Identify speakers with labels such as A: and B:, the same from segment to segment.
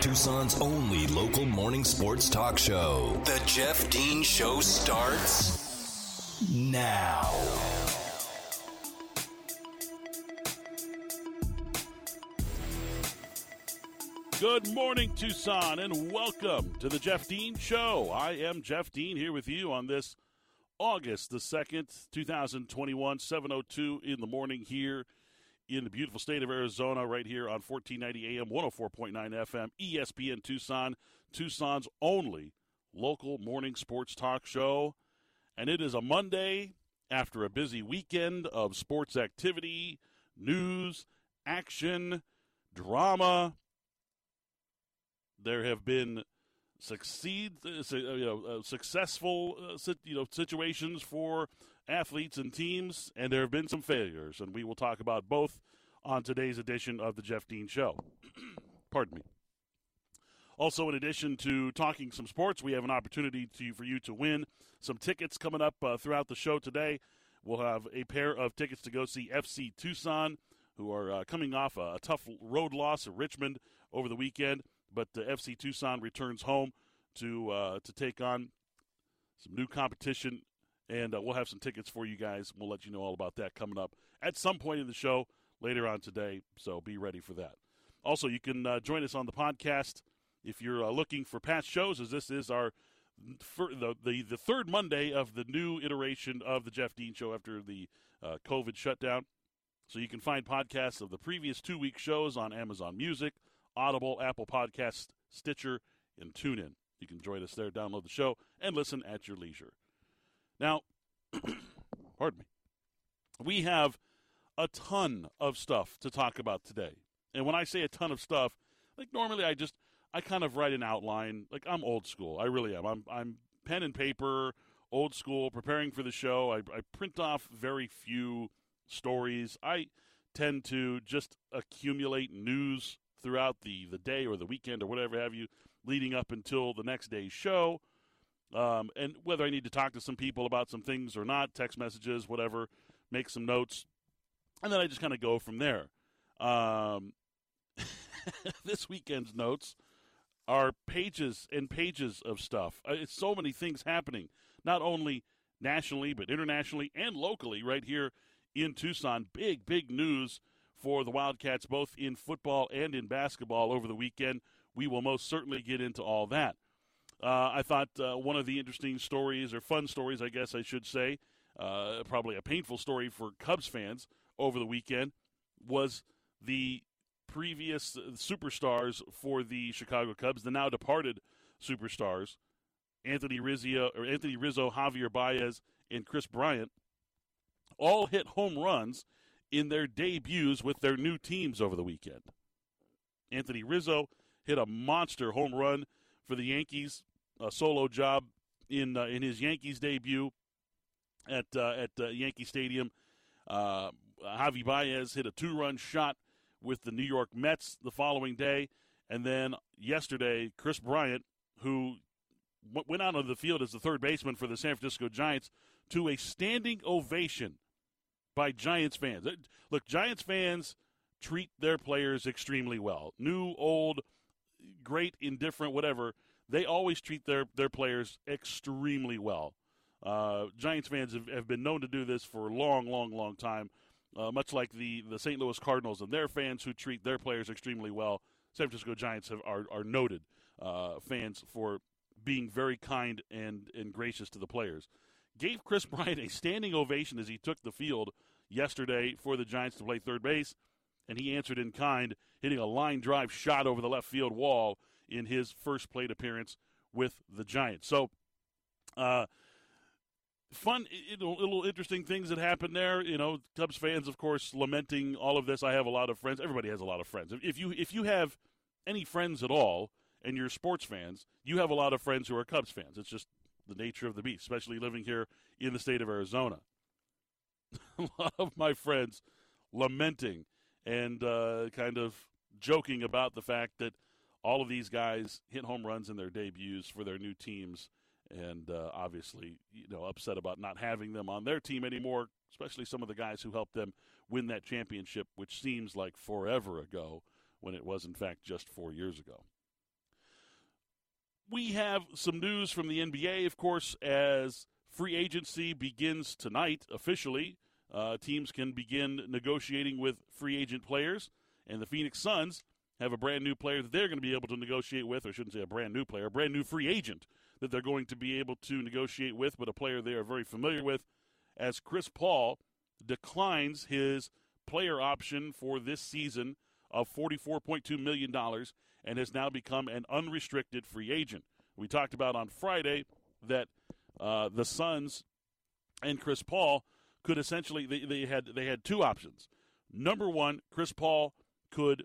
A: Tucson's only local morning sports talk show. The Jeff Dean Show starts now.
B: Good morning, Tucson, and welcome to the Jeff Dean Show. I am Jeff Dean here with you on this August the 2nd, 2021, 7.02 in the morning here in the beautiful state of Arizona, right here on 1490 AM, 104.9 FM, ESPN Tucson, Tucson's only local morning sports talk show. And it is a Monday after a busy weekend of sports activity, news, action, drama. There have been succeed, uh, you know, uh, successful, uh, you know, situations for athletes and teams, and there have been some failures, and we will talk about both on today's edition of the Jeff Dean Show. Pardon me. Also, in addition to talking some sports, we have an opportunity to for you to win some tickets coming up uh, throughout the show today. We'll have a pair of tickets to go see FC Tucson, who are uh, coming off a, a, tough road loss at Richmond over the weekend. But FC Tucson returns home to uh, to take on some new competition and uh, we'll have some tickets for you guys. We'll let you know all about that coming up at some point in the show later on today. So be ready for that. Also, you can uh, join us on the podcast if you're uh, looking for past shows, as this is our the, the the third Monday of the new iteration of the Jeff Dean Show after the uh, COVID shutdown. So you can find podcasts of the previous two week shows on Amazon Music, Audible, Apple Podcast, Stitcher, and TuneIn. You can join us there, download the show, and listen at your leisure. Now, pardon me. We have a ton of stuff to talk about today. And when I say a ton of stuff, like normally I just I kind of write an outline. Like I'm old school. I really am. I'm I'm pen and paper, old school, preparing for the show. I, I print off very few stories. I tend to just accumulate news throughout the, the day or the weekend or whatever have you, leading up until the next day's show. Um, and whether I need to talk to some people about some things or not, text messages, whatever, make some notes, and then I just kind of go from there. Um, this weekend's notes are pages and pages of stuff. Uh, it's so many things happening, not only nationally but internationally and locally, right here in Tucson. Big, big news for the Wildcats, both in football and in basketball over the weekend. We will most certainly get into all that. Uh, I thought uh, one of the interesting stories, or fun stories, I guess I should say, uh, probably a painful story for Cubs fans over the weekend, was the previous superstars for the Chicago Cubs, the now departed superstars, Anthony Rizzo, or Anthony Rizzo, Javier Baez, and Kris Bryant, all hit home runs in their debuts with their new teams over the weekend. Anthony Rizzo hit a monster home run for the Yankees a solo job in uh, in his Yankees debut at uh, at uh, Yankee Stadium. Uh, Javi Baez hit a two run shot with the New York Mets the following day, and then yesterday, Kris Bryant, who w- went out on the field as the third baseman for the San Francisco Giants, to a standing ovation by Giants fans. Look, Giants fans treat their players extremely well. New, old, great, indifferent, whatever they always treat their, their players extremely well. Uh, Giants fans have, have been known to do this for a long, long, long time, uh, much like the, the St. Louis Cardinals and their fans who treat their players extremely well. San Francisco Giants have, are, are noted uh, fans for being very kind and, and gracious to the players. Gave Kris Bryant a standing ovation as he took the field yesterday for the Giants to play third base, and he answered in kind, hitting a line drive shot over the left field wall in his first plate appearance with the Giants. So, uh, fun, little, little interesting things that happened there. You know, Cubs fans, of course, lamenting all of this. I have a lot of friends. Everybody has a lot of friends. If you if you have any friends at all, and you're sports fans, you have a lot of friends who are Cubs fans. It's just the nature of the beast, especially living here in the state of Arizona. a lot of my friends lamenting and uh, kind of joking about the fact that all of these guys hit home runs in their debuts for their new teams, and uh, obviously, you know, upset about not having them on their team anymore. Especially some of the guys who helped them win that championship, which seems like forever ago, when it was in fact just four years ago. we have some news from the NBA, of course, as free agency begins tonight officially. Uh, teams can begin negotiating with free agent players, and the Phoenix Suns have a brand new player that they're going to be able to negotiate with, or I shouldn't say a brand new player, a brand new free agent that they're going to be able to negotiate with, but a player they are very familiar with, as Chris Paul declines his player option for this season of $44.2 million and has now become an unrestricted free agent. We talked about on Friday that uh, the Suns and Chris Paul could essentially they, they had they had two options. Number one, Chris Paul could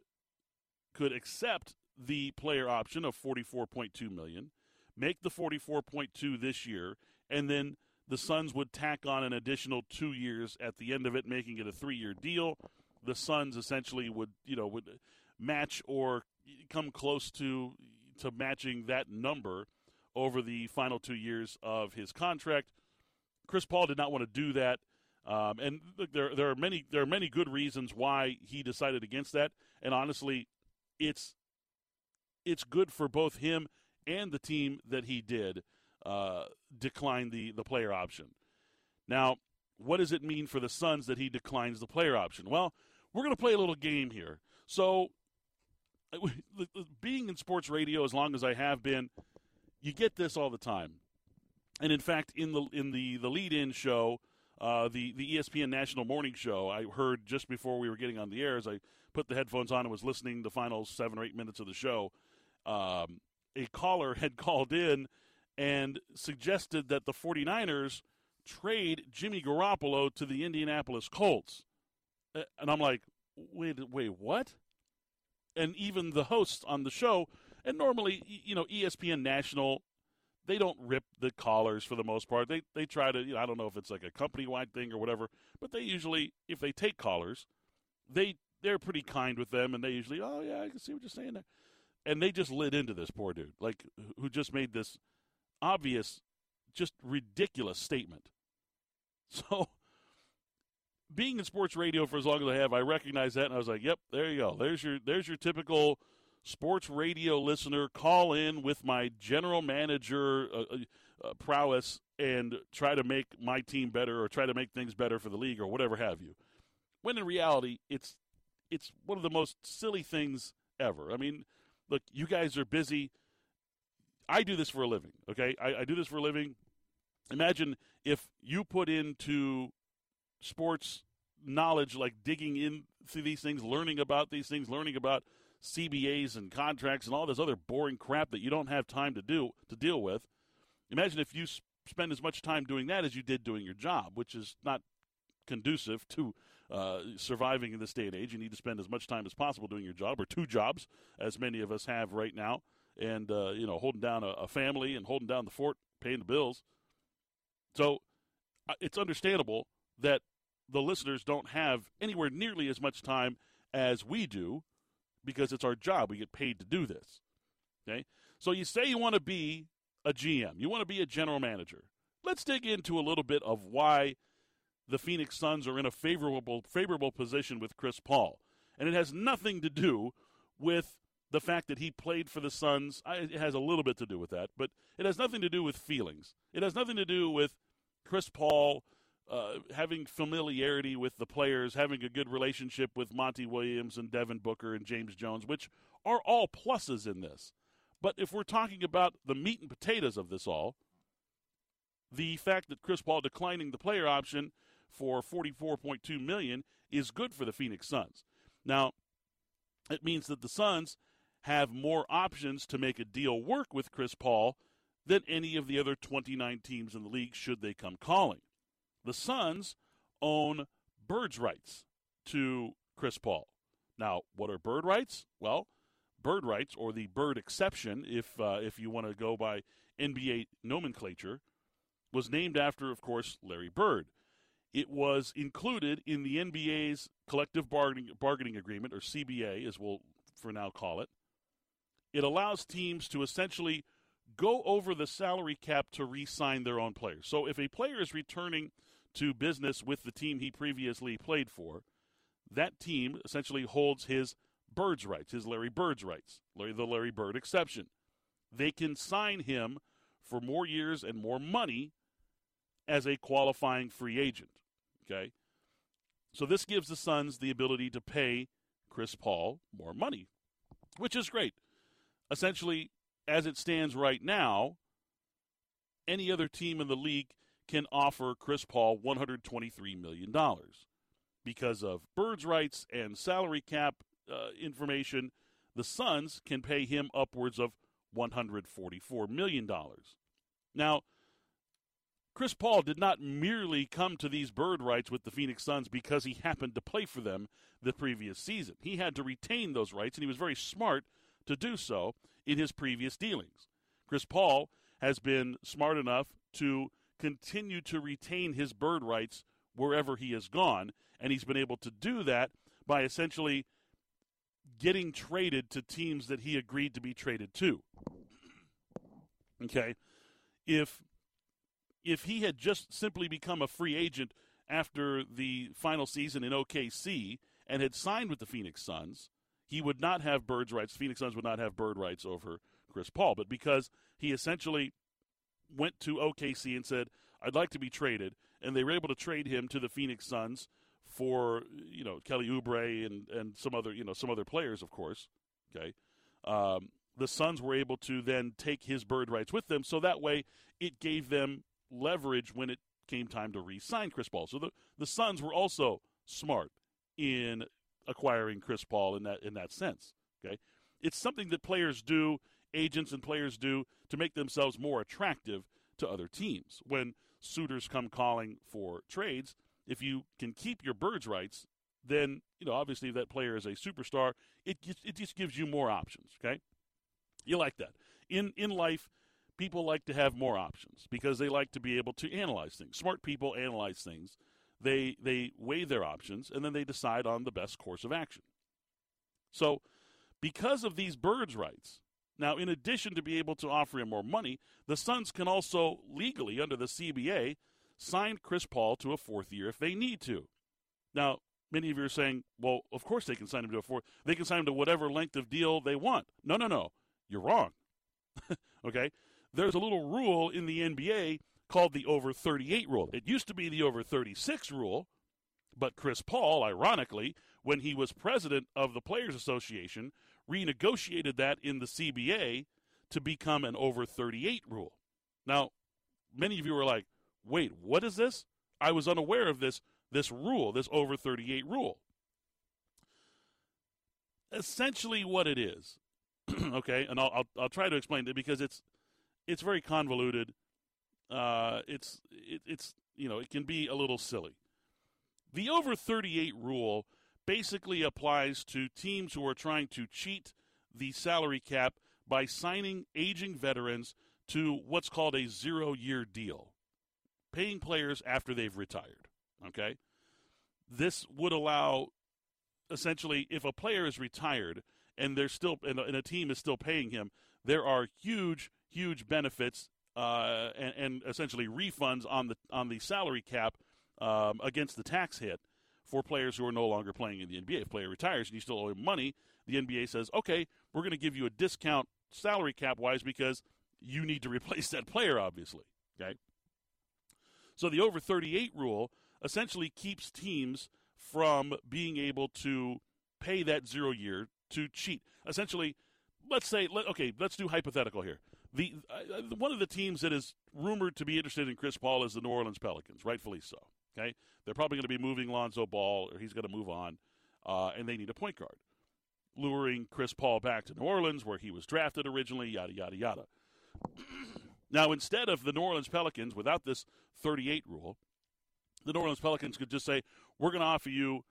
B: could accept the player option of 44.2 million, make the 44.2 this year, and then the Suns would tack on an additional 2 years at the end of it making it a 3-year deal. The Suns essentially would, you know, would match or come close to to matching that number over the final 2 years of his contract. Chris Paul did not want to do that. Um, and there there are many there are many good reasons why he decided against that. And honestly, it's it's good for both him and the team that he did uh, decline the the player option. Now, what does it mean for the Suns that he declines the player option? Well, we're going to play a little game here. So, being in sports radio as long as I have been, you get this all the time. And in fact, in the in the the lead-in show, uh, the the ESPN National Morning Show, I heard just before we were getting on the air, as I put the headphones on and was listening the final seven or eight minutes of the show, um, a caller had called in and suggested that the 49ers trade Jimmy Garoppolo to the Indianapolis Colts. And I'm like, wait, wait, what? And even the hosts on the show, and normally, you know, ESPN National they don't rip the callers for the most part. They they try to. You know, I don't know if it's like a company wide thing or whatever, but they usually, if they take callers, they they're pretty kind with them, and they usually, oh yeah, I can see what you're saying there, and they just lit into this poor dude, like who just made this obvious, just ridiculous statement. So, being in sports radio for as long as I have, I recognize that, and I was like, yep, there you go. There's your there's your typical sports radio listener call in with my general manager uh, uh, uh, prowess and try to make my team better or try to make things better for the league or whatever have you. When in reality, it's it's one of the most silly things ever. I mean, look, you guys are busy. I do this for a living, okay? I, I do this for a living. Imagine if you put into sports knowledge, like digging into these things, learning about these things, learning about CBAs and contracts and all this other boring crap that you don't have time to do to deal with. Imagine if you spend as much time doing that as you did doing your job, which is not conducive to uh, surviving in this day and age. You need to spend as much time as possible doing your job, or two jobs, as many of us have right now, and uh, you know, holding down a, a, family and holding down the fort, paying the bills. So uh, it's understandable that the listeners don't have anywhere nearly as much time as we do because it's our job. We get paid to do this. Okay? So you say you want to be a GM, you want to be a general manager. Let's dig into a little bit of why the Phoenix Suns are in a favorable favorable position with Chris Paul. And it has nothing to do with the fact that he played for the Suns. It has a little bit to do with that, but it has nothing to do with feelings. It has nothing to do with Chris Paul uh, having familiarity with the players, having a good relationship with Monty Williams and Devin Booker and James Jones, which are all pluses in this. But if we're talking about the meat and potatoes of this all, the fact that Chris Paul declining the player option for 44.2 million is good for the Phoenix Suns. Now, it means that the Suns have more options to make a deal work with Chris Paul than any of the other 29 teams in the league should they come calling. The Suns own birds' rights to Chris Paul. Now, what are bird rights? Well, bird rights, or the bird exception, if uh, if you want to go by NBA nomenclature, was named after, of course, Larry Bird. It was included in the NBA's collective bargaining, bargaining agreement, or CBA, as we'll for now call it. It allows teams to essentially go over the salary cap to re sign their own players. So if a player is returning to business with the team he previously played for, that team essentially holds his Bird's rights, his Larry Bird's rights, Larry, the Larry Bird exception. they can sign him for more years and more money as a qualifying free agent. Okay? So this gives the Suns the ability to pay Chris Paul more money, which is great. Essentially, as it stands right now, any other team in the league can offer Chris Paul $123 million because of birds' rights and salary cap uh, information. The Suns can pay him upwards of $144 million. Now, Chris Paul did not merely come to these bird rights with the Phoenix Suns because he happened to play for them the previous season. He had to retain those rights, and he was very smart to do so in his previous dealings. Chris Paul has been smart enough to continue to retain his bird rights wherever he has gone, and he's been able to do that by essentially getting traded to teams that he agreed to be traded to. Okay? If if he had just simply become a free agent after the final season in OKC and had signed with the Phoenix Suns, he would not have birds rights. Phoenix Suns would not have bird rights over Chris Paul. But because he essentially went to OKC and said, I'd like to be traded, and they were able to trade him to the Phoenix Suns for, you know, Kelly Oubre and, and some other, you know, some other players, of course. Okay. Um, the Suns were able to then take his bird rights with them, so that way it gave them leverage when it came time to re-sign Chris Paul. So the the Suns were also smart in acquiring Chris Paul in that in that sense. Okay, it's something that players do, agents and players do to make themselves more attractive to other teams. When suitors come calling for trades, if you can keep your birds rights, then you know obviously if that player is a superstar. It it just gives you more options. Okay, you like that in in life people like to have more options because they like to be able to analyze things. Smart people analyze things. They they weigh their options and then they decide on the best course of action. So, because of these birds' rights, now in addition to be able to offer him more money, the Suns can also legally under the CBA sign Chris Paul to a fourth year if they need to. Now, many of you are saying, well, of course they can sign him to a fourth. They can sign him to whatever length of deal they want. No, no, no. You're wrong. okay? There's a little rule in the NBA called the over 38 rule. It used to be the over 36 rule, but Chris Paul, ironically, when he was president of the Players Association, renegotiated that in the CBA to become an over 38 rule. Now, many of you are like, "Wait, what is this?" I was unaware of this this rule, this over 38 rule. Essentially what it is. okay, and I'll, I'll, I'll try to explain it because it's it's very convoluted. Uh, it's it, it's you know it can be a little silly. The over 38 rule basically applies to teams who are trying to cheat the salary cap by signing aging veterans to what's called a zero year deal, paying players after they've retired. Okay? This would allow essentially if a player is retired and they're still and a team is still paying him, there are huge huge benefits uh, and, and, essentially refunds on the on the salary cap um, against the tax hit for players who are no longer playing in the NBA. If a player retires and you still owe him money, the NBA says, okay, we're going to give you a discount salary cap wise because you need to replace that player, obviously. Okay. So the over 38 rule essentially keeps teams from being able to pay that zero year to cheat. Essentially, let's say, let, okay, let's do hypothetical here. The uh, uh, one of the teams that is rumored to be interested in Chris Paul is the New Orleans Pelicans, rightfully so. Okay, they're probably going to be moving Lonzo Ball, or he's going to move on, uh, and they need a point guard, luring Chris Paul back to New Orleans, where he was drafted originally. Yada yada yada. now, instead of the New Orleans Pelicans, without this 38 rule, the New Orleans Pelicans could just say, "We're going to offer you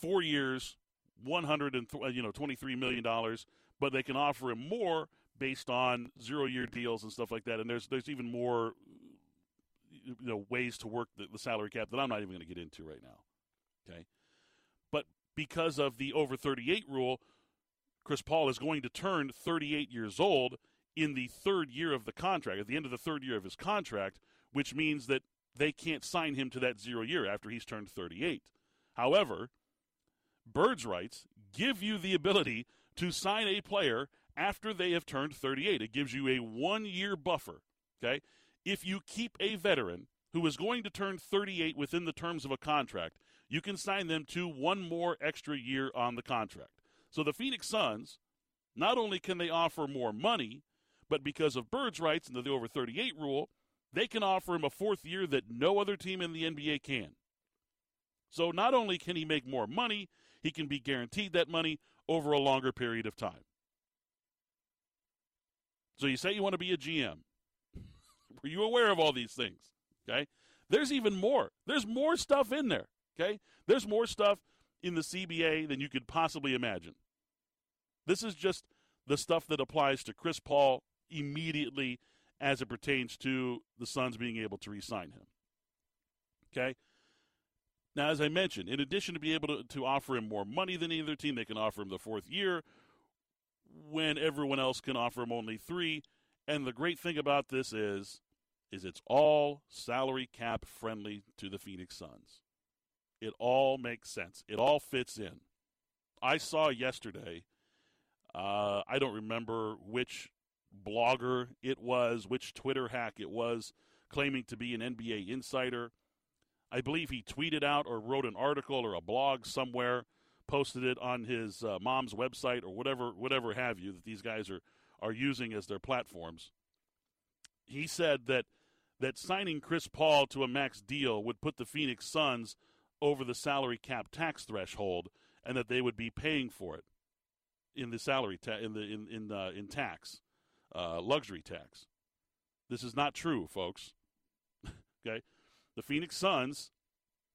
B: four years, 100 and th- you know 23 million dollars, but they can offer him more." Based on zero year deals and stuff like that. And there's there's even more you know ways to work the, the salary cap that I'm not even going to get into right now. Okay, but because of the over 38 rule, Chris Paul is going to turn 38 years old in the third year of the contract, at the end of the third year of his contract, which means that they can't sign him to that zero year after he's turned 38. However, Birds' rights give you the ability to sign a player after they have turned 38. It gives you a one year buffer. Okay? If you keep a veteran who is going to turn 38 within the terms of a contract, you can sign them to one more extra year on the contract. So the Phoenix Suns, not only can they offer more money, but because of Bird's rights and the over 38 rule, they can offer him a fourth year that no other team in the NBA can. So not only can he make more money, he can be guaranteed that money over a longer period of time. So you say you want to be a GM. Were you aware of all these things? Okay. There's even more. There's more stuff in there. Okay. There's more stuff in the CBA than you could possibly imagine. This is just the stuff that applies to Chris Paul immediately as it pertains to the Suns being able to re sign him. Okay. Now, as I mentioned, in addition to be able to, to offer him more money than either team, they can offer him the fourth year when everyone else can offer him only three. And the great thing about this is, is it's all salary cap friendly to the Phoenix Suns. It all makes sense. It all fits in. I saw yesterday. Uh, I don't remember which blogger it was, which Twitter hack it was, claiming to be an NBA insider. I believe he tweeted out or wrote an article or a blog somewhere, posted it on his uh, mom's website or whatever, whatever have you that these guys are are using as their platforms. He said that that signing Chris Paul to a max deal would put the Phoenix Suns over the salary cap tax threshold, and that they would be paying for it in the salary ta- in the in in uh, in tax, uh, luxury tax. This is not true, folks. okay, the Phoenix Suns,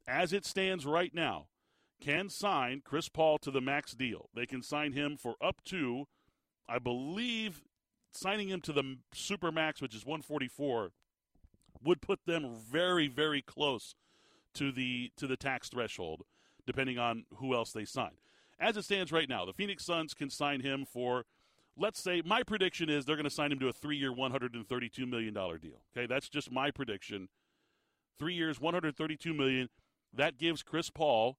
B: as it stands right now, can sign Chris Paul to the max deal. They can sign him for up to, I believe, signing him to the super max, which is 144, would put them very, very close to the to the tax threshold, depending on who else they sign. As it stands right now, the Phoenix Suns can sign him for, let's say, my prediction is they're going to sign him to a three-year, 132 million dollar deal. Okay, that's just my prediction. Three years, 132 million. That gives Chris Paul,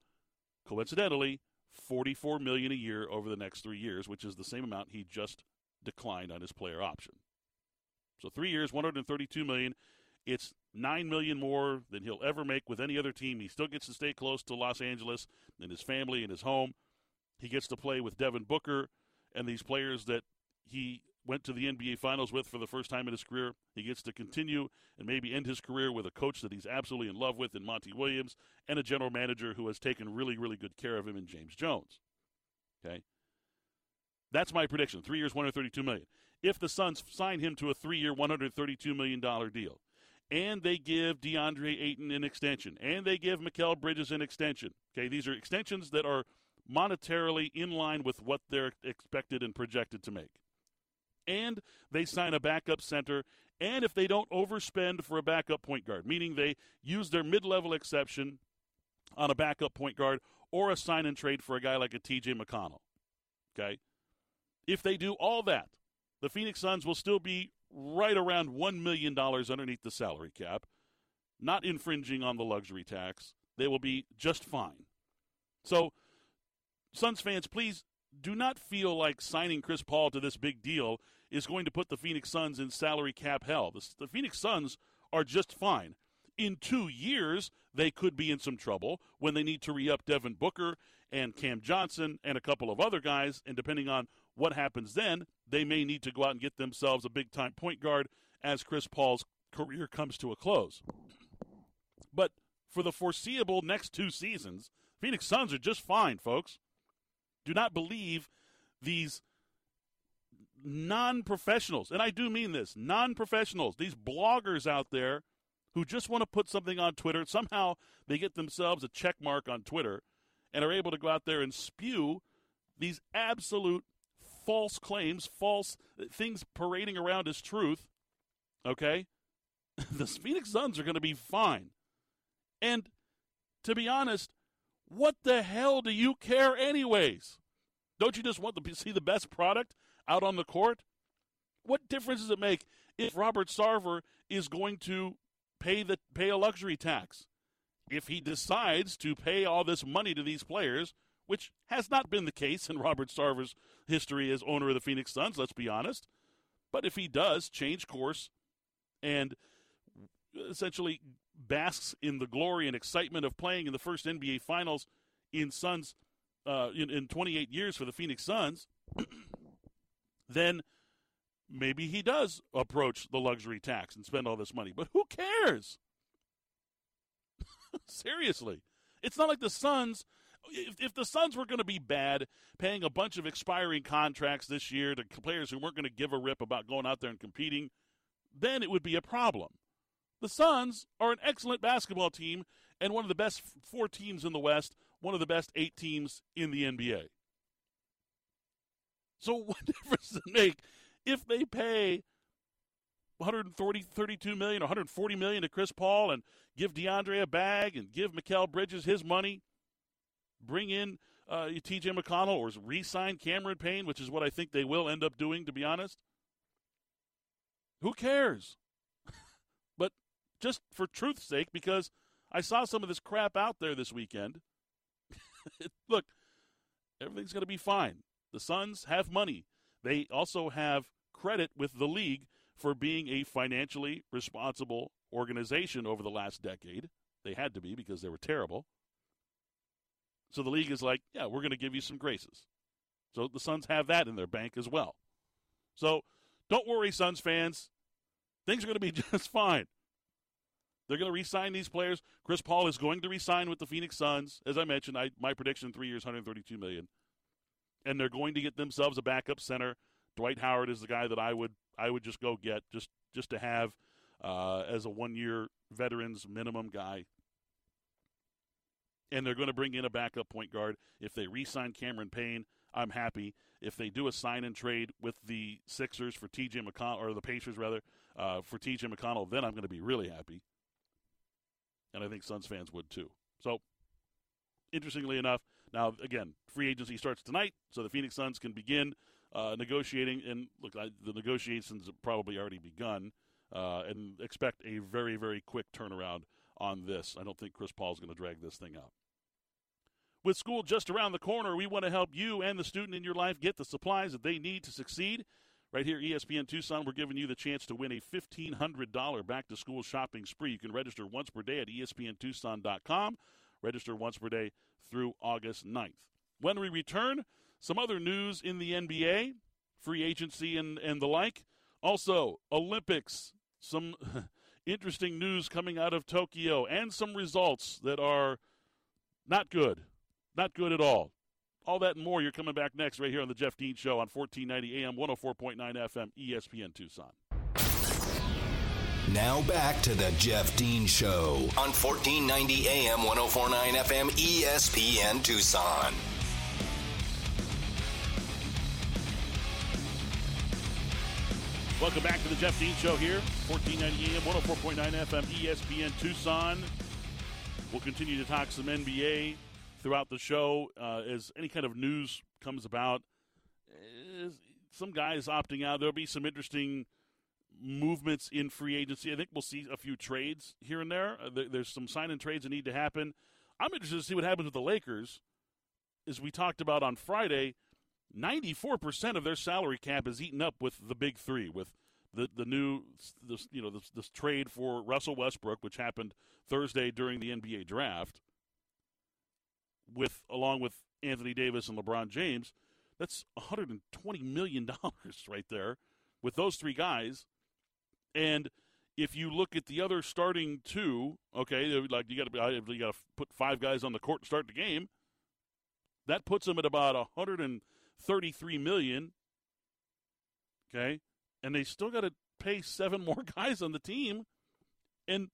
B: coincidentally, 44 million a year over the next three years, which is the same amount he just declined on his player option. So three years, 132 million. It's nine million more than he'll ever make with any other team. He still gets to stay close to Los Angeles and his family and his home. He gets to play with Devin Booker and these players that he went to the NBA Finals with for the first time in his career. He gets to continue and maybe end his career with a coach that he's absolutely in love with in Monty Williams and a general manager who has taken really, really good care of him in James Jones. Okay. That's my prediction. Three years, 132 million. If the Suns sign him to a three-year, 132 million dollar deal, and they give DeAndre Ayton an extension, and they give Mikal Bridges an extension. Okay, these are extensions that are monetarily in line with what they're expected and projected to make. And they sign a backup center, and if they don't overspend for a backup point guard, meaning they use their mid level exception on a backup point guard or a sign and trade for a guy like a TJ McConnell. Okay? If they do all that, the Phoenix Suns will still be right around $1 million underneath the salary cap, not infringing on the luxury tax. They will be just fine. So, Suns fans, please do not feel like signing Chris Paul to this big deal is going to put the Phoenix Suns in salary cap hell. The, the Phoenix Suns are just fine. In two years, they could be in some trouble when they need to re up Devin Booker and Cam Johnson and a couple of other guys. And depending on what happens then, they may need to go out and get themselves a big time point guard as Chris Paul's career comes to a close. But for the foreseeable next two seasons, Phoenix Suns are just fine, folks. Do not believe these non professionals, and I do mean this non professionals, these bloggers out there who just want to put something on Twitter. Somehow they get themselves a check mark on Twitter and are able to go out there and spew these absolute false claims, false uh, things parading around as truth. Okay? the Phoenix Suns are going to be fine. And to be honest, what the hell do you care, anyways? Don't you just want to see the best product out on the court? What difference does it make if Robert Sarver is going to pay the pay a luxury tax? If he decides to pay all this money to these players, which has not been the case in Robert Sarver's history as owner of the Phoenix Suns, let's be honest. But if he does change course and essentially basks in the glory and excitement of playing in the first NBA Finals in Suns uh, in, in 28 years for the Phoenix Suns, then maybe he does approach the luxury tax and spend all this money. But who cares? Seriously. It's not like the Suns. If, if the Suns were going to be bad, paying a bunch of expiring contracts this year to players who weren't going to give a rip about going out there and competing, then it would be a problem. The Suns are an excellent basketball team and one of the best four teams in the West, one of the best eight teams in the NBA. So what difference does it make if they pay 140, 32 million, 140 million to Chris Paul and give DeAndre a bag and give Mikal Bridges his money, bring in uh, TJ McConnell or re-sign Cameron Payne, which is what I think they will end up doing, to be honest. Who cares? but just for truth's sake, because I saw some of this crap out there this weekend. Look, everything's going to be fine. The Suns have money. They also have credit with the league for being a financially responsible organization over the last decade. They had to be because they were terrible. So the league is like, yeah, we're going to give you some graces. So the Suns have that in their bank as well. So don't worry, Suns fans. Things are going to be just fine. They're going to re-sign these players. Chris Paul is going to re-sign with the Phoenix Suns. As I mentioned, I, my prediction: three years, 132 million. And they're going to get themselves a backup center. Dwight Howard is the guy that I would I would just go get just just to have uh, as a one year veterans minimum guy. And they're going to bring in a backup point guard. If they re sign Cameron Payne, I'm happy. If they do a sign and trade with the Sixers for TJ McConnell, or the Pacers rather, uh, for TJ McConnell, then I'm going to be really happy. And I think Suns fans would too. So, interestingly enough, now again, free agency starts tonight, so the Phoenix Suns can begin uh, negotiating. And look, I, the negotiations have probably already begun, uh, and expect a very, very quick turnaround on this. I don't think Chris Paul is going to drag this thing out. With school just around the corner, we want to help you and the student in your life get the supplies that they need to succeed. Right here, ESPN Tucson, we're giving you the chance to win a $1,500 back to school shopping spree. You can register once per day at espntucson.com. Register once per day through August 9th. When we return, some other news in the NBA, free agency and, and the like. Also, Olympics, some interesting news coming out of Tokyo, and some results that are not good. Not good at all. All that and more, you're coming back next right here on The Jeff Dean Show on 1490 AM, 104.9 FM, ESPN Tucson.
A: Now back to The Jeff Dean Show on 1490 AM, 104.9 FM, ESPN Tucson.
B: Welcome back to the Jeff Dean Show here, 1490 AM, 104.9 FM, ESPN Tucson. We'll continue to talk some NBA throughout the show uh, as any kind of news comes about. Uh, some guys opting out. There'll be some interesting movements in free agency. I think we'll see a few trades here and there. Uh, there's some sign and trades that need to happen. I'm interested to see what happens with the Lakers. As we talked about on Friday, 94% of their salary cap is eaten up with the big three, with the, the new, this, you know, this, this trade for Russell Westbrook, which happened Thursday during the NBA draft, with along with Anthony Davis and LeBron James. That's 120 million dollars right there with those three guys. And if you look at the other starting two, okay, like you got to you got to put five guys on the court to start the game. That puts them at about 100 and 33 million. Okay? And they still got to pay seven more guys on the team. And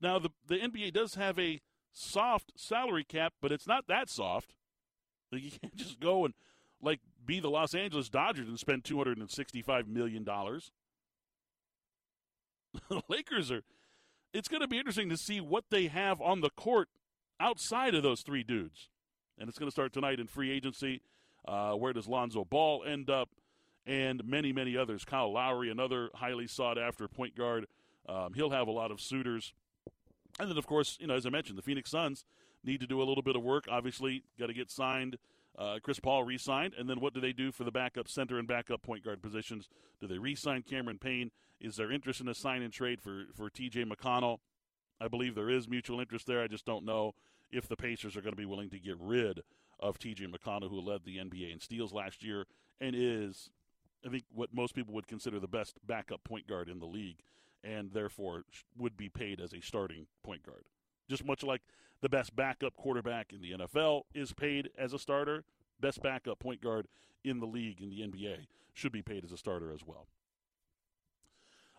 B: now the the NBA does have a soft salary cap, but it's not that soft. Like you can't just go and like be the Los Angeles Dodgers and spend 265 million dollars. Lakers are it's going to be interesting to see what they have on the court outside of those three dudes. And it's going to start tonight in free agency. Uh, where does Lonzo Ball end up? And many, many others. Kyle Lowry, another highly sought after point guard. Um, he'll have a lot of suitors. And then, of course, you know, as I mentioned, the Phoenix Suns need to do a little bit of work. Obviously, got to get signed. Uh, Chris Paul re signed. And then what do they do for the backup center and backup point guard positions? Do they re sign Cameron Payne? Is there interest in a sign and trade for, for TJ McConnell? I believe there is mutual interest there. I just don't know if the Pacers are going to be willing to get rid of TJ McConnell, who led the NBA in steals last year and is, I think, what most people would consider the best backup point guard in the league, and therefore would be paid as a starting point guard. Just much like the best backup quarterback in the NFL is paid as a starter, best backup point guard in the league in the NBA should be paid as a starter as well.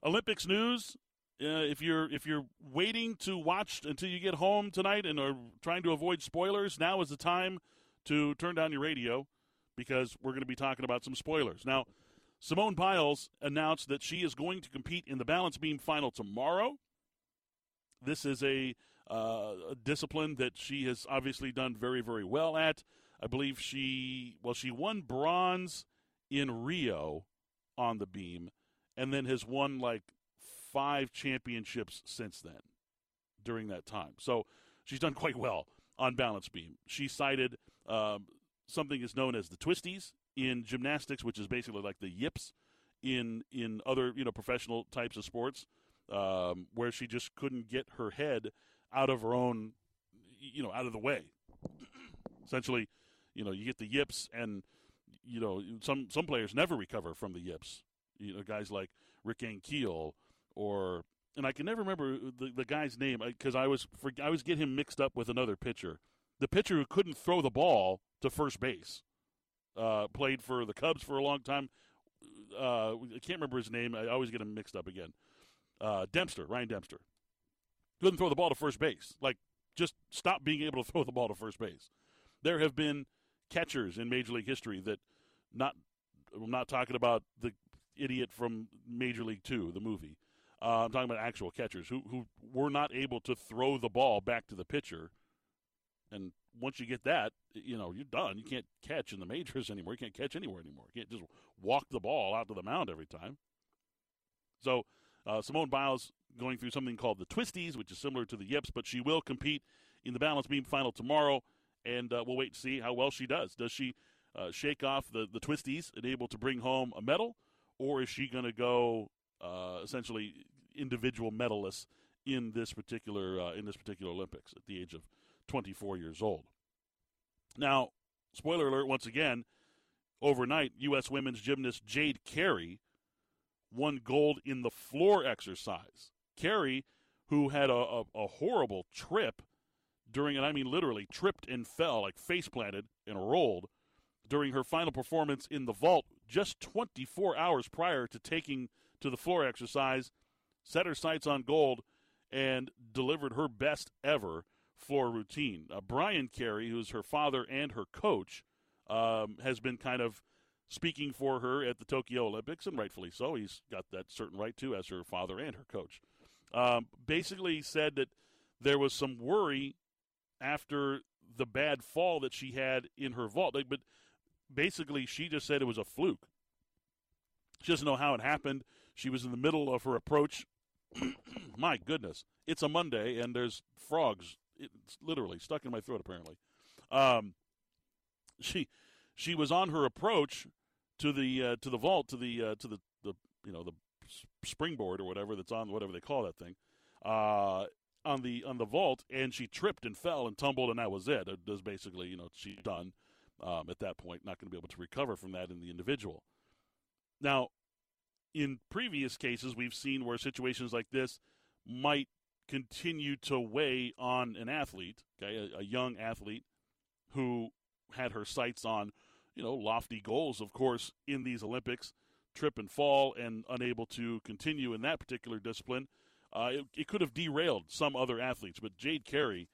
B: Olympics news. Uh, if you're if you're waiting to watch until you get home tonight and are trying to avoid spoilers, now is the time to turn down your radio because we're going to be talking about some spoilers. Now, Simone Biles announced that she is going to compete in the balance beam final tomorrow. This is a, uh, a discipline that she has obviously done very, very well at. I believe she, well, she won bronze in Rio on the beam and then has won like five championships since then during that time. So she's done quite well on balance beam. She cited um, something is known as the twisties in gymnastics, which is basically like the yips in in other you know professional types of sports, um, where she just couldn't get her head out of her own, you know, out of the way. Essentially, you know, you get the yips, and you know some some players never recover from the yips. You know, guys like Rick Ankiel or and I can never remember the, the guy's name because I was for, I always get him mixed up with another pitcher. The pitcher who couldn't throw the ball to first base, uh, played for the Cubs for a long time. Uh, I can't remember his name. I always get him mixed up again. Uh, Dempster, Ryan Dempster, couldn't throw the ball to first base. Like just stop being able to throw the ball to first base. There have been catchers in Major League history that not. I'm not talking about the idiot from Major League Two, the movie. Uh, I'm talking about actual catchers who who were not able to throw the ball back to the pitcher. And once you get that, you know you're done. You can't catch in the majors anymore. You can't catch anywhere anymore. You can't just walk the ball out to the mound every time. So uh, Simone Biles going through something called the twisties, which is similar to the yips, but she will compete in the balance beam final tomorrow, and uh, we'll wait to see how well she does. Does she uh, shake off the the twisties and able to bring home a medal, or is she going to go uh, essentially individual medalists in this particular uh, in this particular Olympics at the age of 24 years old. Now, spoiler alert once again, overnight U.S. women's gymnast Jade Carey won gold in the floor exercise. Carey, who had a, a, a horrible trip during, and I mean literally tripped and fell, like face planted and rolled during her final performance in the vault just 24 hours prior to taking to the floor exercise, set her sights on gold, and delivered her best ever floor routine. Uh, Brian Carey, who's her father and her coach, um, has been kind of speaking for her at the Tokyo Olympics, and rightfully so. He's got that certain right too, as her father and her coach. Um, basically, said that there was some worry after the bad fall that she had in her vault, but basically, she just said it was a fluke. She doesn't know how it happened. She was in the middle of her approach. My goodness, it's a Monday and there's frogs. It's literally stuck in my throat. Apparently, um, she she was on her approach to the uh, to the vault to the uh, to the, the you know the springboard or whatever that's on whatever they call that thing uh, on the on the vault, and she tripped and fell and tumbled, and that was it. It was basically you know she's done um, at that point, not going to be able to recover from that in the individual. Now, in previous cases, we've seen where situations like this might continue to weigh on an athlete, okay, a, a, young athlete who had her sights on, you know, lofty goals, of course, in these Olympics, trip and fall, and unable to continue in that particular discipline. Uh, it, it could have derailed some other athletes, but Jade Carey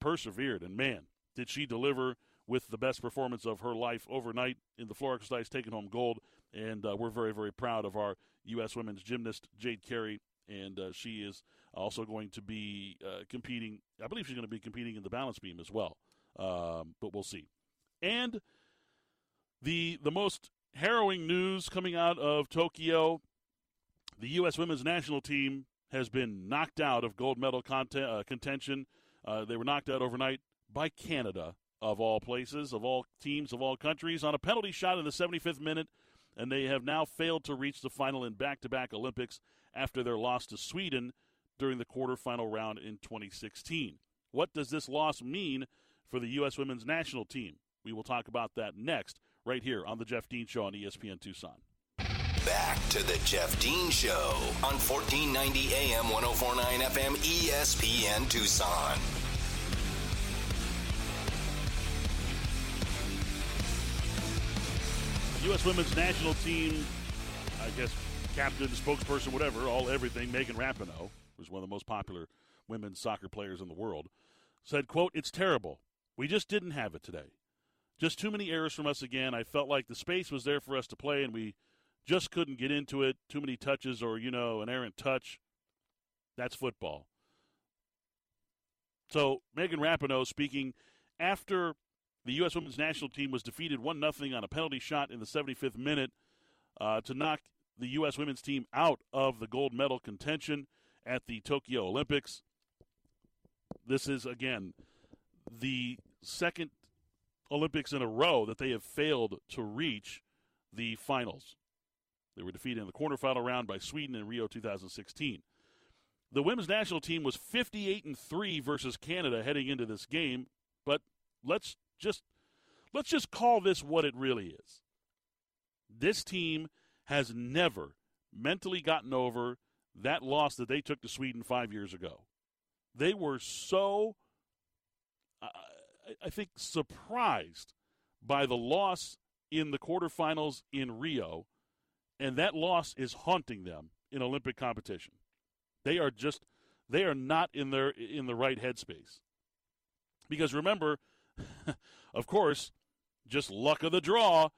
B: persevered, and man, did she deliver with the best performance of her life overnight in the floor exercise, taking home gold. And uh, we're very, very proud of our U.S. women's gymnast, Jade Carey. And uh, she is also going to be uh, competing. I believe she's going to be competing in the balance beam as well. Um, but we'll see. And the the most harrowing news coming out of Tokyo: the U.S. women's national team has been knocked out of gold medal uh, contention Uh, they were knocked out overnight by Canada, of all places, of all teams, of all countries, on a penalty shot in the 75th minute, and they have now failed to reach the final in back to back Olympics after their loss to Sweden during the quarterfinal round in 2016. What does this loss mean for the U.S. women's national team? We will talk about that next, right here on The Jeff Dean Show on ESPN Tucson.
A: Back to The Jeff Dean Show on 1490 AM 1049 FM ESPN Tucson.
B: U.S. women's national team, I guess, captain, spokesperson, whatever, all everything, Megan Rapinoe, who's one of the most popular women's soccer players in the world, said, quote, it's terrible. We just didn't have it today. Just too many errors from us again. I felt like the space was there for us to play, and we just couldn't get into it. Too many touches or, you know, an errant touch. That's football. So Megan Rapinoe speaking after the U.S. women's national team was defeated 1 0 on a penalty shot in the 75th minute uh, to knock the U.S. women's team out of the gold medal contention at the Tokyo Olympics. This is, again, the second Olympics in a row that they have failed to reach the finals. They were defeated in the quarterfinal round by Sweden in Rio 2016. The women's national team was 58 and 3 versus Canada heading into this game, but let's just let's just call this what it really is. This team has never mentally gotten over that loss that they took to Sweden 5 years ago. They were so I think surprised by the loss in the quarterfinals in Rio, and that loss is haunting them in Olympic competition. They are just they are not in their in the right headspace. Because remember, of course, just luck of the draw,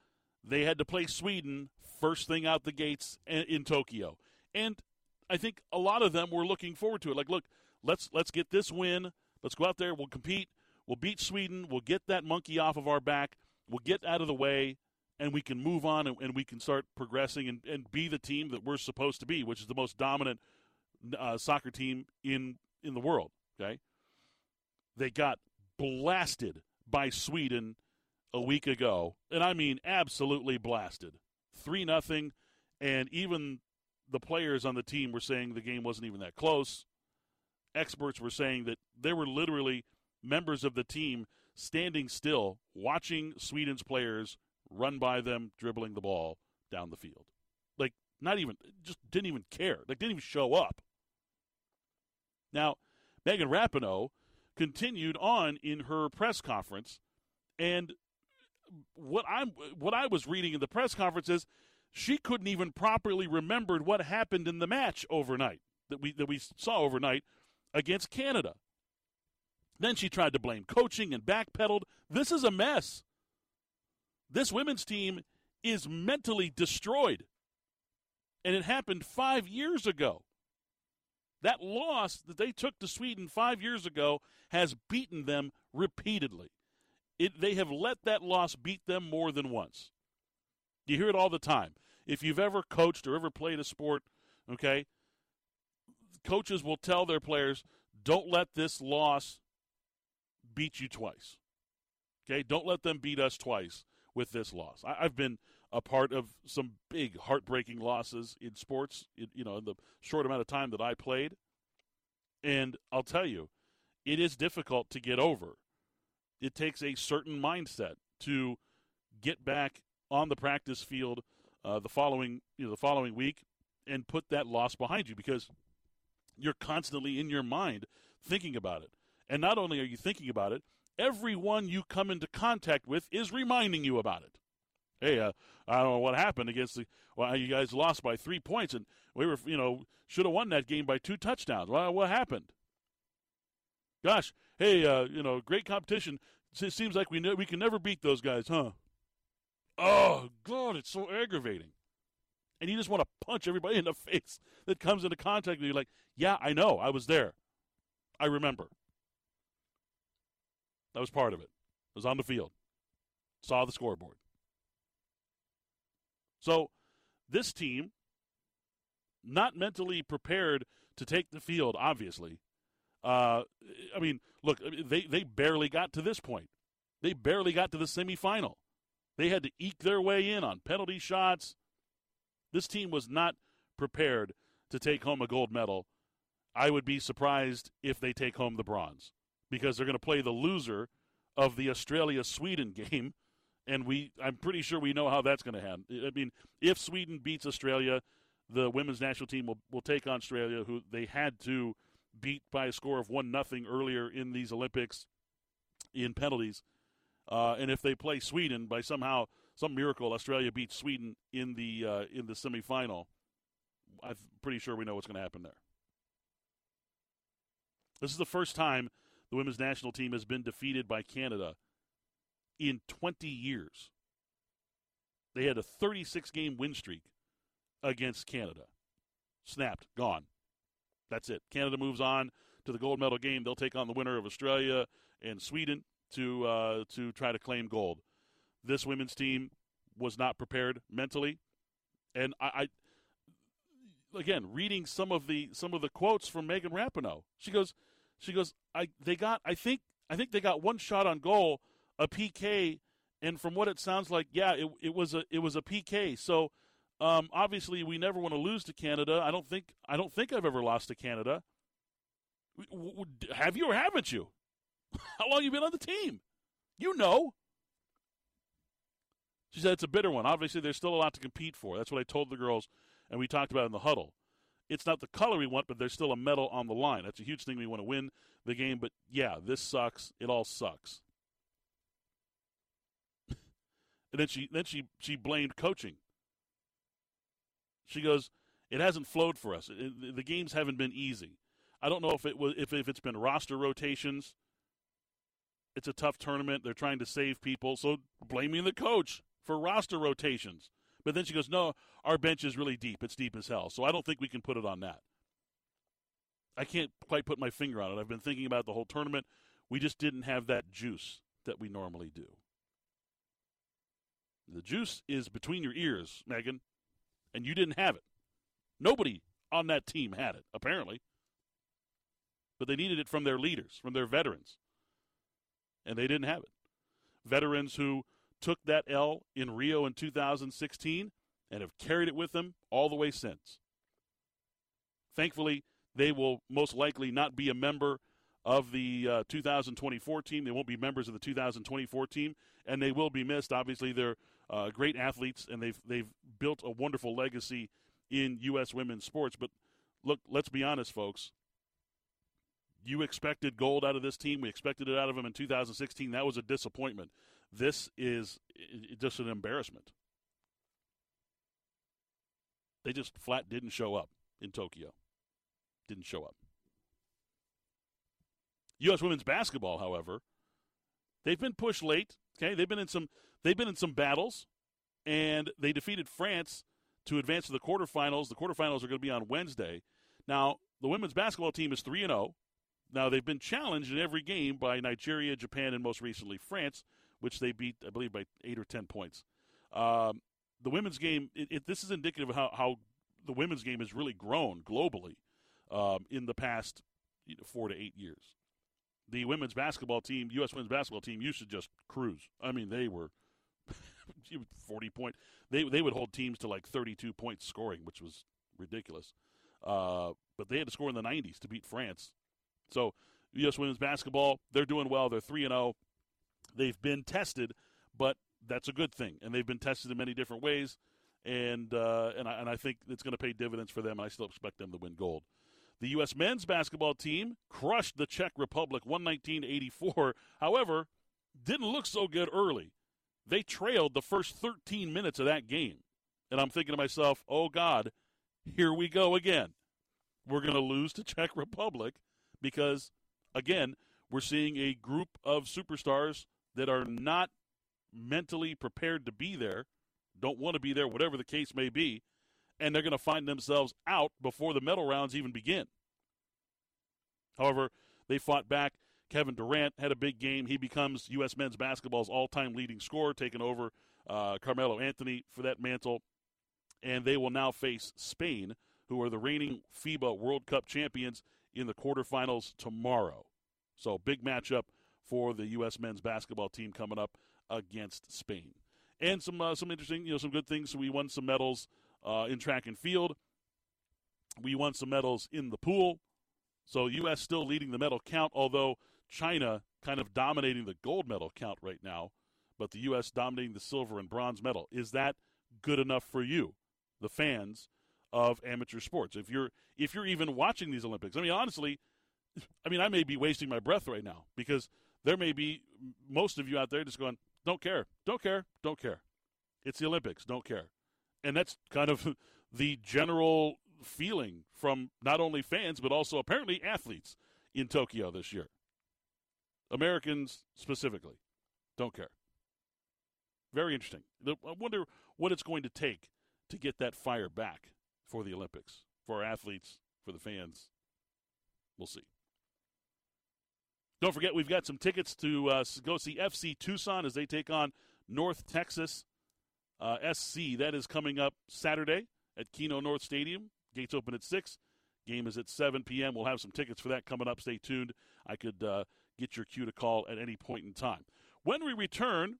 B: they had to play Sweden first thing out the gates in Tokyo. And I think a lot of them were looking forward to it. Like, look, let's let's get this win. Let's go out there, we'll compete, we'll beat Sweden, we'll get that monkey off of our back, we'll get out of the way, and we can move on and, and we can start progressing and, and be the team that we're supposed to be, which is the most dominant uh, soccer team in in the world. Okay, they got blasted by Sweden a week ago, and I mean absolutely blasted, three nothing, and even the players on the team were saying the game wasn't even that close. Experts were saying that there were literally members of the team standing still, watching Sweden's players run by them, dribbling the ball down the field. Like, not even, just didn't even care. Like, didn't even show up. Now, Megan Rapinoe continued on in her press conference, and what I'm what I was reading in the press conference is she couldn't even properly remembered what happened in the match overnight that we that we saw overnight against Canada. Then she tried to blame coaching and backpedaled. This is a mess. This women's team is mentally destroyed. And it happened five years ago. That loss that they took to Sweden five years ago has beaten them repeatedly. It, they have let that loss beat them more than once. You hear it all the time. If you've ever coached or ever played a sport, okay, coaches will tell their players, don't let this loss beat you twice. Okay, don't let them beat us twice with this loss. I, have been a part of some big heartbreaking losses in sports, you know, in the short amount of time that I played. And I'll tell you, it is difficult to get over. It takes a certain mindset to get back on the practice field uh, the following you know the following week and put that loss behind you because you're constantly in your mind thinking about it. And not only are you thinking about it, everyone you come into contact with is reminding you about it hey, uh, I don't know what happened against the. Well, you guys lost by three points, and we were, you know, should have won that game by two touchdowns. Well, what happened? Gosh, hey, uh, you know, great competition. It seems like we ne- we can never beat those guys, huh? Oh God, it's so aggravating. And you just want to punch everybody in the face that comes into contact with you. Like, yeah, I know, I was there. I remember. That was part of it. I was on the field. Saw the scoreboard. So this team, not mentally prepared to take the field, obviously, Uh, I mean, look, they, they barely got to this point. They barely got to the semifinal. They had to eke their way in on penalty shots. This team was not prepared to take home a gold medal. I would be surprised if they take home the bronze because they're going to play the loser of the Australia Sweden game and we I'm pretty sure we know how that's going to happen. I mean, if Sweden beats Australia, the women's national team will will take on Australia who they had to beat by a score of one nothing earlier in these Olympics in penalties. Uh, and if they play Sweden by somehow some miracle, Australia beats Sweden in the uh, in the semifinal. I'm pretty sure we know what's going to happen there. This is the first time the women's national team has been defeated by Canada in 20 years. They had a 36 game win streak against Canada. Snapped, gone. That's it. Canada moves on to the gold medal game. They'll take on the winner of Australia and Sweden to uh, to try to claim gold. This women's team was not prepared mentally, and I, I again reading some of the some of the quotes from Megan Rapinoe. She goes, she goes, I they got I think I think they got one shot on goal, a PK, and from what it sounds like, yeah, it it was a it was a PK. So um, obviously, we never want to lose to Canada. I don't think I don't think I've ever lost to Canada. Have you or haven't you? How long you been on the team? You know. She said it's a bitter one. Obviously, there's still a lot to compete for. That's what I told the girls, and we talked about in the huddle. It's not the color we want, but there's still a medal on the line. That's a huge thing. We want to win the game, but yeah, this sucks. It all sucks. and then she then she she blamed coaching. She goes, "It hasn't flowed for us. It, the games haven't been easy. I don't know if it was if, if it's been roster rotations. It's a tough tournament. They're trying to save people, so blaming the coach for roster rotations. But then she goes, "No, our bench is really deep. It's deep as hell. So I don't think we can put it on that." I can't quite put my finger on it. I've been thinking about the whole tournament. We just didn't have that juice that we normally do. The juice is between your ears, Megan and you didn't have it. Nobody on that team had it, apparently. But they needed it from their leaders, from their veterans. And they didn't have it. Veterans who took that L in Rio in 2016 and have carried it with them all the way since. Thankfully, they will most likely not be a member of the uh, 2024 team. They won't be members of the 2024 team, and they will be missed. Obviously, they're uh, great athletes, and they've they've built a wonderful legacy in U.S. women's sports. But look, let's be honest, folks. You expected gold out of this team. We expected it out of them in 2016. That was a disappointment. This is just an embarrassment. They just flat didn't show up in Tokyo. Didn't show up. U.S. women's basketball, however, they've been pushed late. Okay, they've been in some they've been in some battles, and they defeated France to advance to the quarterfinals. The quarterfinals are going to be on Wednesday. Now, the women's basketball team is three and zero. Oh. Now they've been challenged in every game by Nigeria, Japan, and most recently France, which they beat, I believe, by eight or ten points. Um, the women's game, it, it, this is indicative of how, how, the women's game has really grown globally um, in the past you know, four to eight years the women's basketball team, U.S. women's basketball team, used to just cruise. I mean, they were 40 point. They they would hold teams to like 32 points scoring, which was ridiculous. Uh, but they had to score in the 90s to beat France. So U.S. women's basketball, they're doing well. They're three and zero. Oh. They've been tested, but that's a good thing, and they've been tested in many different ways. And uh, and I, and I think it's going to pay dividends for them. And I still expect them to win gold. The U.S. men's basketball team crushed the Czech Republic 119 84. However, didn't look so good early. They trailed the first 13 minutes of that game. And I'm thinking to myself, oh, God, here we go again. We're going to lose to Czech Republic because, again, we're seeing a group of superstars that are not mentally prepared to be there, don't want to be there, whatever the case may be, and they're going to find themselves out before the medal rounds even begin. However, they fought back. Kevin Durant had a big game. He becomes U.S. men's basketball's all time leading scorer, taking over uh, Carmelo Anthony for that mantle. And they will now face Spain, who are the reigning FIBA World Cup champions, in the quarterfinals tomorrow. So, big matchup for the U.S. men's basketball team coming up against Spain. And some uh, some interesting, you know, some good things. We won some medals uh, in track and field. We won some medals in the pool. So U.S. still leading the medal count, although China kind of dominating the gold medal count right now, but the U.S. dominating the silver and bronze medal. Is that good enough for you, the fans of amateur sports? If you're if you're even watching these Olympics, I mean, honestly, I mean, I may be wasting my breath right now because there may be most of you out there just going, "Don't care, don't care, don't care." It's the Olympics, don't care, and that's kind of the general feeling from not only fans but also apparently athletes in Tokyo this year. Americans specifically don't care. Very interesting. I wonder what it's going to take to get that fire back for the Olympics, for our athletes, for the fans. We'll see. Don't forget, we've got some tickets to uh, go see FC Tucson as they take on North Texas uh, SC. That is coming up Saturday at Kino North Stadium. Gates open at 6. Game is at 7 p.m. We'll have some tickets for that coming up. Stay tuned. I could uh, get your cue to call at any point in time. When we return,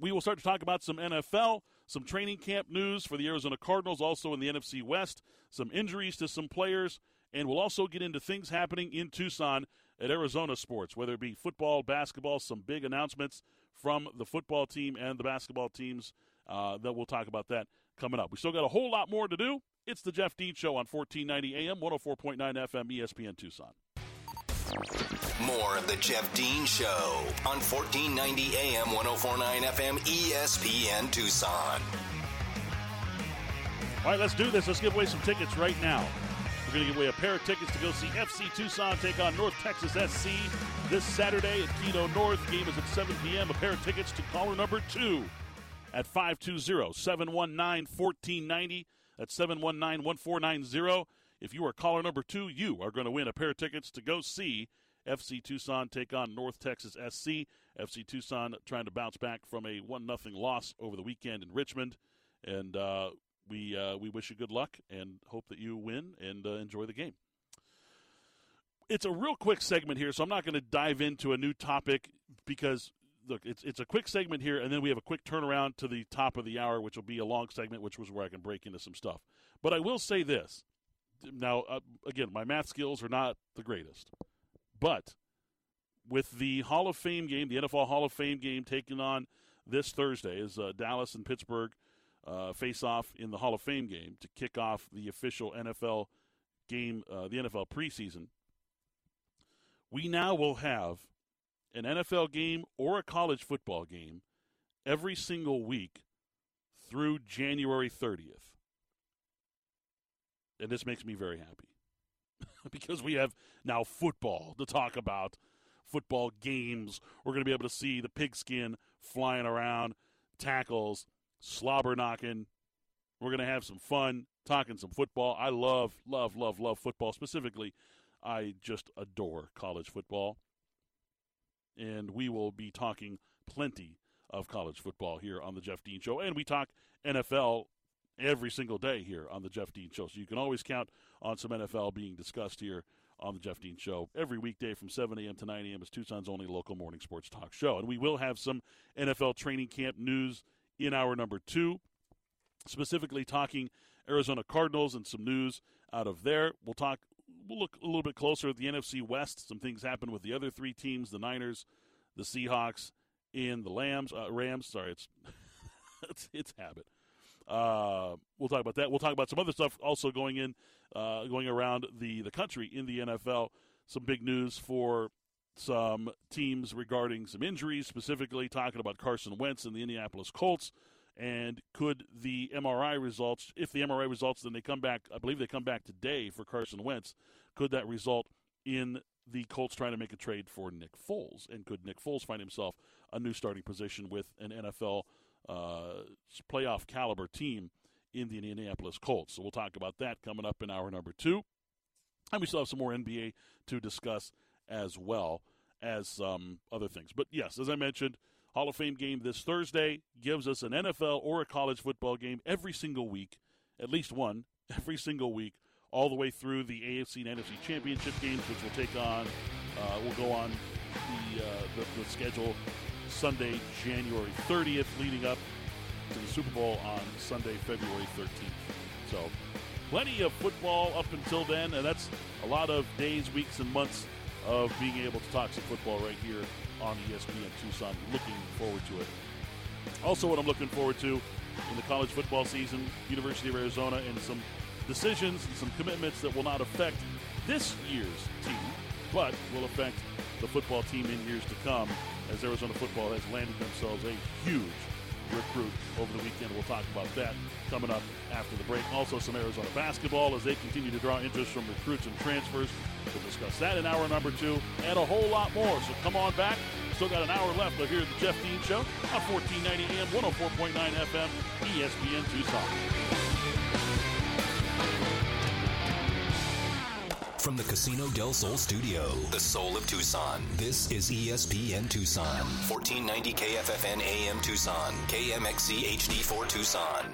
B: we will start to talk about some NFL, some training camp news for the Arizona Cardinals, also in the NFC West, some injuries to some players, and we'll also get into things happening in Tucson at Arizona Sports, whether it be football, basketball, some big announcements from the football team and the basketball teams. Uh, that we'll talk about that coming up. We still got a whole lot more to do. It's the Jeff Dean Show on 1490 AM, 104.9 FM, ESPN Tucson.
A: More of the Jeff Dean Show on 1490 AM, 1049 FM, ESPN Tucson.
B: All right, let's do this. Let's give away some tickets right now. We're going to give away a pair of tickets to go see FC Tucson take on North Texas SC this Saturday at Kino North. Game is at 7 p.m. A pair of tickets to caller number two at 520 719 1490. That's 719 1490. If you are caller number two, you are going to win a pair of tickets to go see FC Tucson take on North Texas SC. FC Tucson trying to bounce back from a 1 0 loss over the weekend in Richmond. And uh, we, uh, we wish you good luck and hope that you win and uh, enjoy the game. It's a real quick segment here, so I'm not going to dive into a new topic because look, it's it's a quick segment here, and then we have a quick turnaround to the top of the hour, which will be a long segment, which was where I can break into some stuff. But I will say this: now, uh, again, my math skills are not the greatest, but with the Hall of Fame game, the NFL Hall of Fame game taking on this Thursday, as uh, Dallas and Pittsburgh uh, face off in the Hall of Fame game to kick off the official NFL game, uh, the NFL preseason. We now will have an NFL game or a college football game every single week through January 30th. And this makes me very happy because we have now football to talk about, football games. We're going to be able to see the pigskin flying around, tackles, slobber knocking. We're going to have some fun talking some football. I love, love, love, love football. Specifically, I just adore college football and we will be talking plenty of college football here on the Jeff Dean Show. And we talk NFL every single day here on the Jeff Dean Show. So you can always count on some NFL being discussed here on the Jeff Dean Show every weekday from 7 a.m. to 9 a.m. is Tucson's only local morning sports talk show. And we will have some NFL training camp news in our number two, specifically talking Arizona Cardinals and some news out of there. We'll talk we'll look a little bit closer at the NFC West. Some things happen with the other three teams: the Niners, the Seahawks, and the Lambs. Uh, Rams. Sorry, it's it's, it's habit. Uh, we'll talk about that. We'll talk about some other stuff also going in, uh, going around the the country in the NFL. Some big news for some teams regarding some injuries, specifically talking about Carson Wentz and the Indianapolis Colts. And could the MRI results, if the MRI results, then they come back, I believe they come back today for Carson Wentz, could that result in the Colts trying to make a trade for Nick Foles? And could Nick Foles find himself a new starting position with an NFL uh, playoff caliber team in the Indianapolis Colts? So we'll talk about that coming up in hour number two. And we still have some more NBA to discuss as well as some other things. But yes, as I mentioned, Hall of Fame game this Thursday gives us an NFL or a college football game every single week, at least one every single week, all the way through the AFC and NFC championship games, which will take on, uh, will go on the, uh, the, the schedule Sunday, January 30th, leading up to the Super Bowl on Sunday, February 13th. So, plenty of football up until then, and that's a lot of days, weeks, and months of being able to talk some football right here on ESPN Tucson. Looking forward to it. Also, what I'm looking forward to in the college football season, University of Arizona, and some decisions and some commitments that will not affect this year's team, but will affect the football team in years to come as Arizona football has landed themselves a huge recruit over the weekend. We'll talk about that coming up after the break. Also, some Arizona basketball as they continue to draw interest from recruits and transfers. We'll discuss that in hour number two and a whole lot more. So come on back. Still got an hour left of here at the Jeff Dean Show on 1490 AM, 104.9 FM, ESPN Tucson.
A: From the Casino del Sol studio, the soul of Tucson, this is ESPN Tucson. 1490 KFFN AM Tucson, KMXC HD4 Tucson.